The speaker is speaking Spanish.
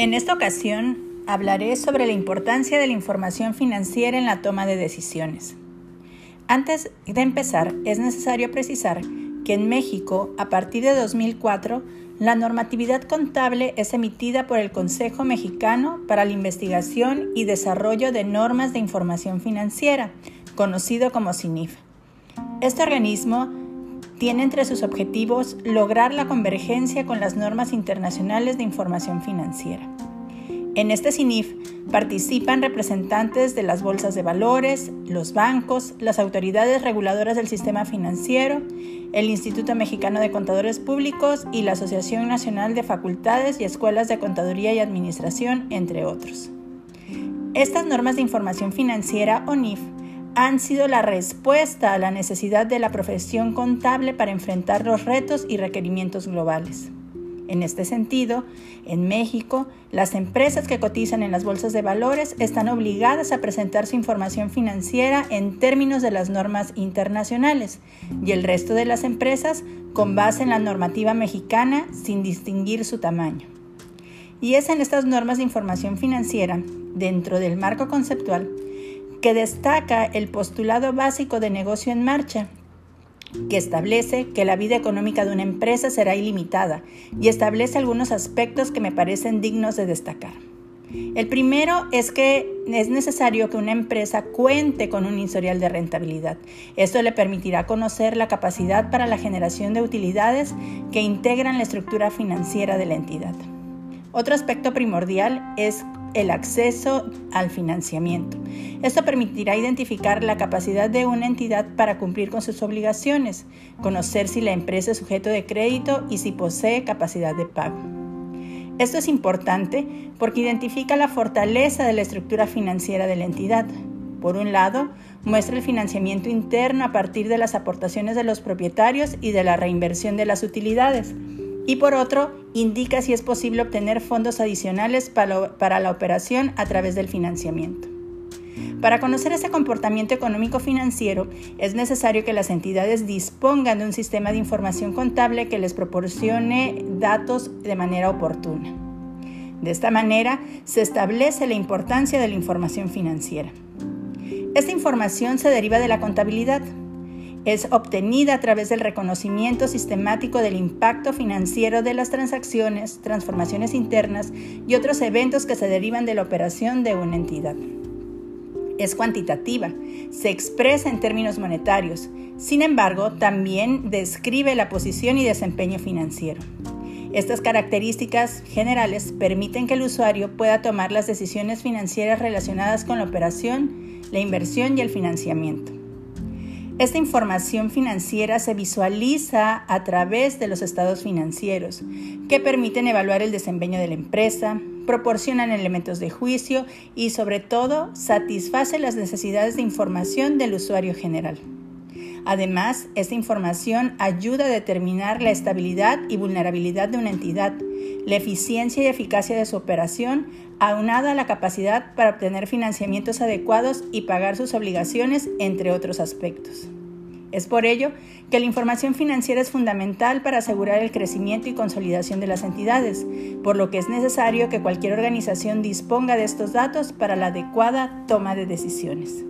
En esta ocasión hablaré sobre la importancia de la información financiera en la toma de decisiones. Antes de empezar, es necesario precisar que en México, a partir de 2004, la normatividad contable es emitida por el Consejo Mexicano para la Investigación y Desarrollo de Normas de Información Financiera, conocido como CINIF. Este organismo tiene entre sus objetivos lograr la convergencia con las normas internacionales de información financiera. En este CINIF participan representantes de las bolsas de valores, los bancos, las autoridades reguladoras del sistema financiero, el Instituto Mexicano de Contadores Públicos y la Asociación Nacional de Facultades y Escuelas de Contaduría y Administración, entre otros. Estas normas de información financiera, ONIF, han sido la respuesta a la necesidad de la profesión contable para enfrentar los retos y requerimientos globales. En este sentido, en México, las empresas que cotizan en las bolsas de valores están obligadas a presentar su información financiera en términos de las normas internacionales y el resto de las empresas con base en la normativa mexicana sin distinguir su tamaño. Y es en estas normas de información financiera, dentro del marco conceptual, que destaca el postulado básico de negocio en marcha, que establece que la vida económica de una empresa será ilimitada y establece algunos aspectos que me parecen dignos de destacar. El primero es que es necesario que una empresa cuente con un historial de rentabilidad. Esto le permitirá conocer la capacidad para la generación de utilidades que integran la estructura financiera de la entidad. Otro aspecto primordial es el acceso al financiamiento. Esto permitirá identificar la capacidad de una entidad para cumplir con sus obligaciones, conocer si la empresa es sujeto de crédito y si posee capacidad de pago. Esto es importante porque identifica la fortaleza de la estructura financiera de la entidad. Por un lado, muestra el financiamiento interno a partir de las aportaciones de los propietarios y de la reinversión de las utilidades y por otro, indica si es posible obtener fondos adicionales para, la operación a través del financiamiento. Para conocer ese comportamiento económico financiero es necesario que las entidades dispongan de un sistema de información contable que les proporcione datos de manera oportuna. De esta manera se establece la importancia de la información financiera. Esta información se deriva de la contabilidad, es obtenida a través del reconocimiento sistemático del impacto financiero de las transacciones, transformaciones internas y otros eventos que se derivan de la operación de una entidad. Es cuantitativa, se expresa en términos monetarios, sin embargo, también describe la posición y desempeño financiero. Estas características generales permiten que el usuario pueda tomar las decisiones financieras relacionadas con la operación, la inversión y el financiamiento. Esta información financiera se visualiza a través de los estados financieros, que permiten evaluar el desempeño de la empresa, proporcionan elementos de juicio y sobre todo satisfacen las necesidades de información del usuario general. Además, esta información ayuda a determinar la estabilidad y vulnerabilidad de una entidad, la eficiencia y eficacia de su operación, aunada a la capacidad para obtener financiamientos adecuados y pagar sus obligaciones, entre otros aspectos. Es por ello que la información financiera es fundamental para asegurar el crecimiento y consolidación de las entidades, por lo que es necesario que cualquier organización disponga de estos datos para la adecuada toma de decisiones.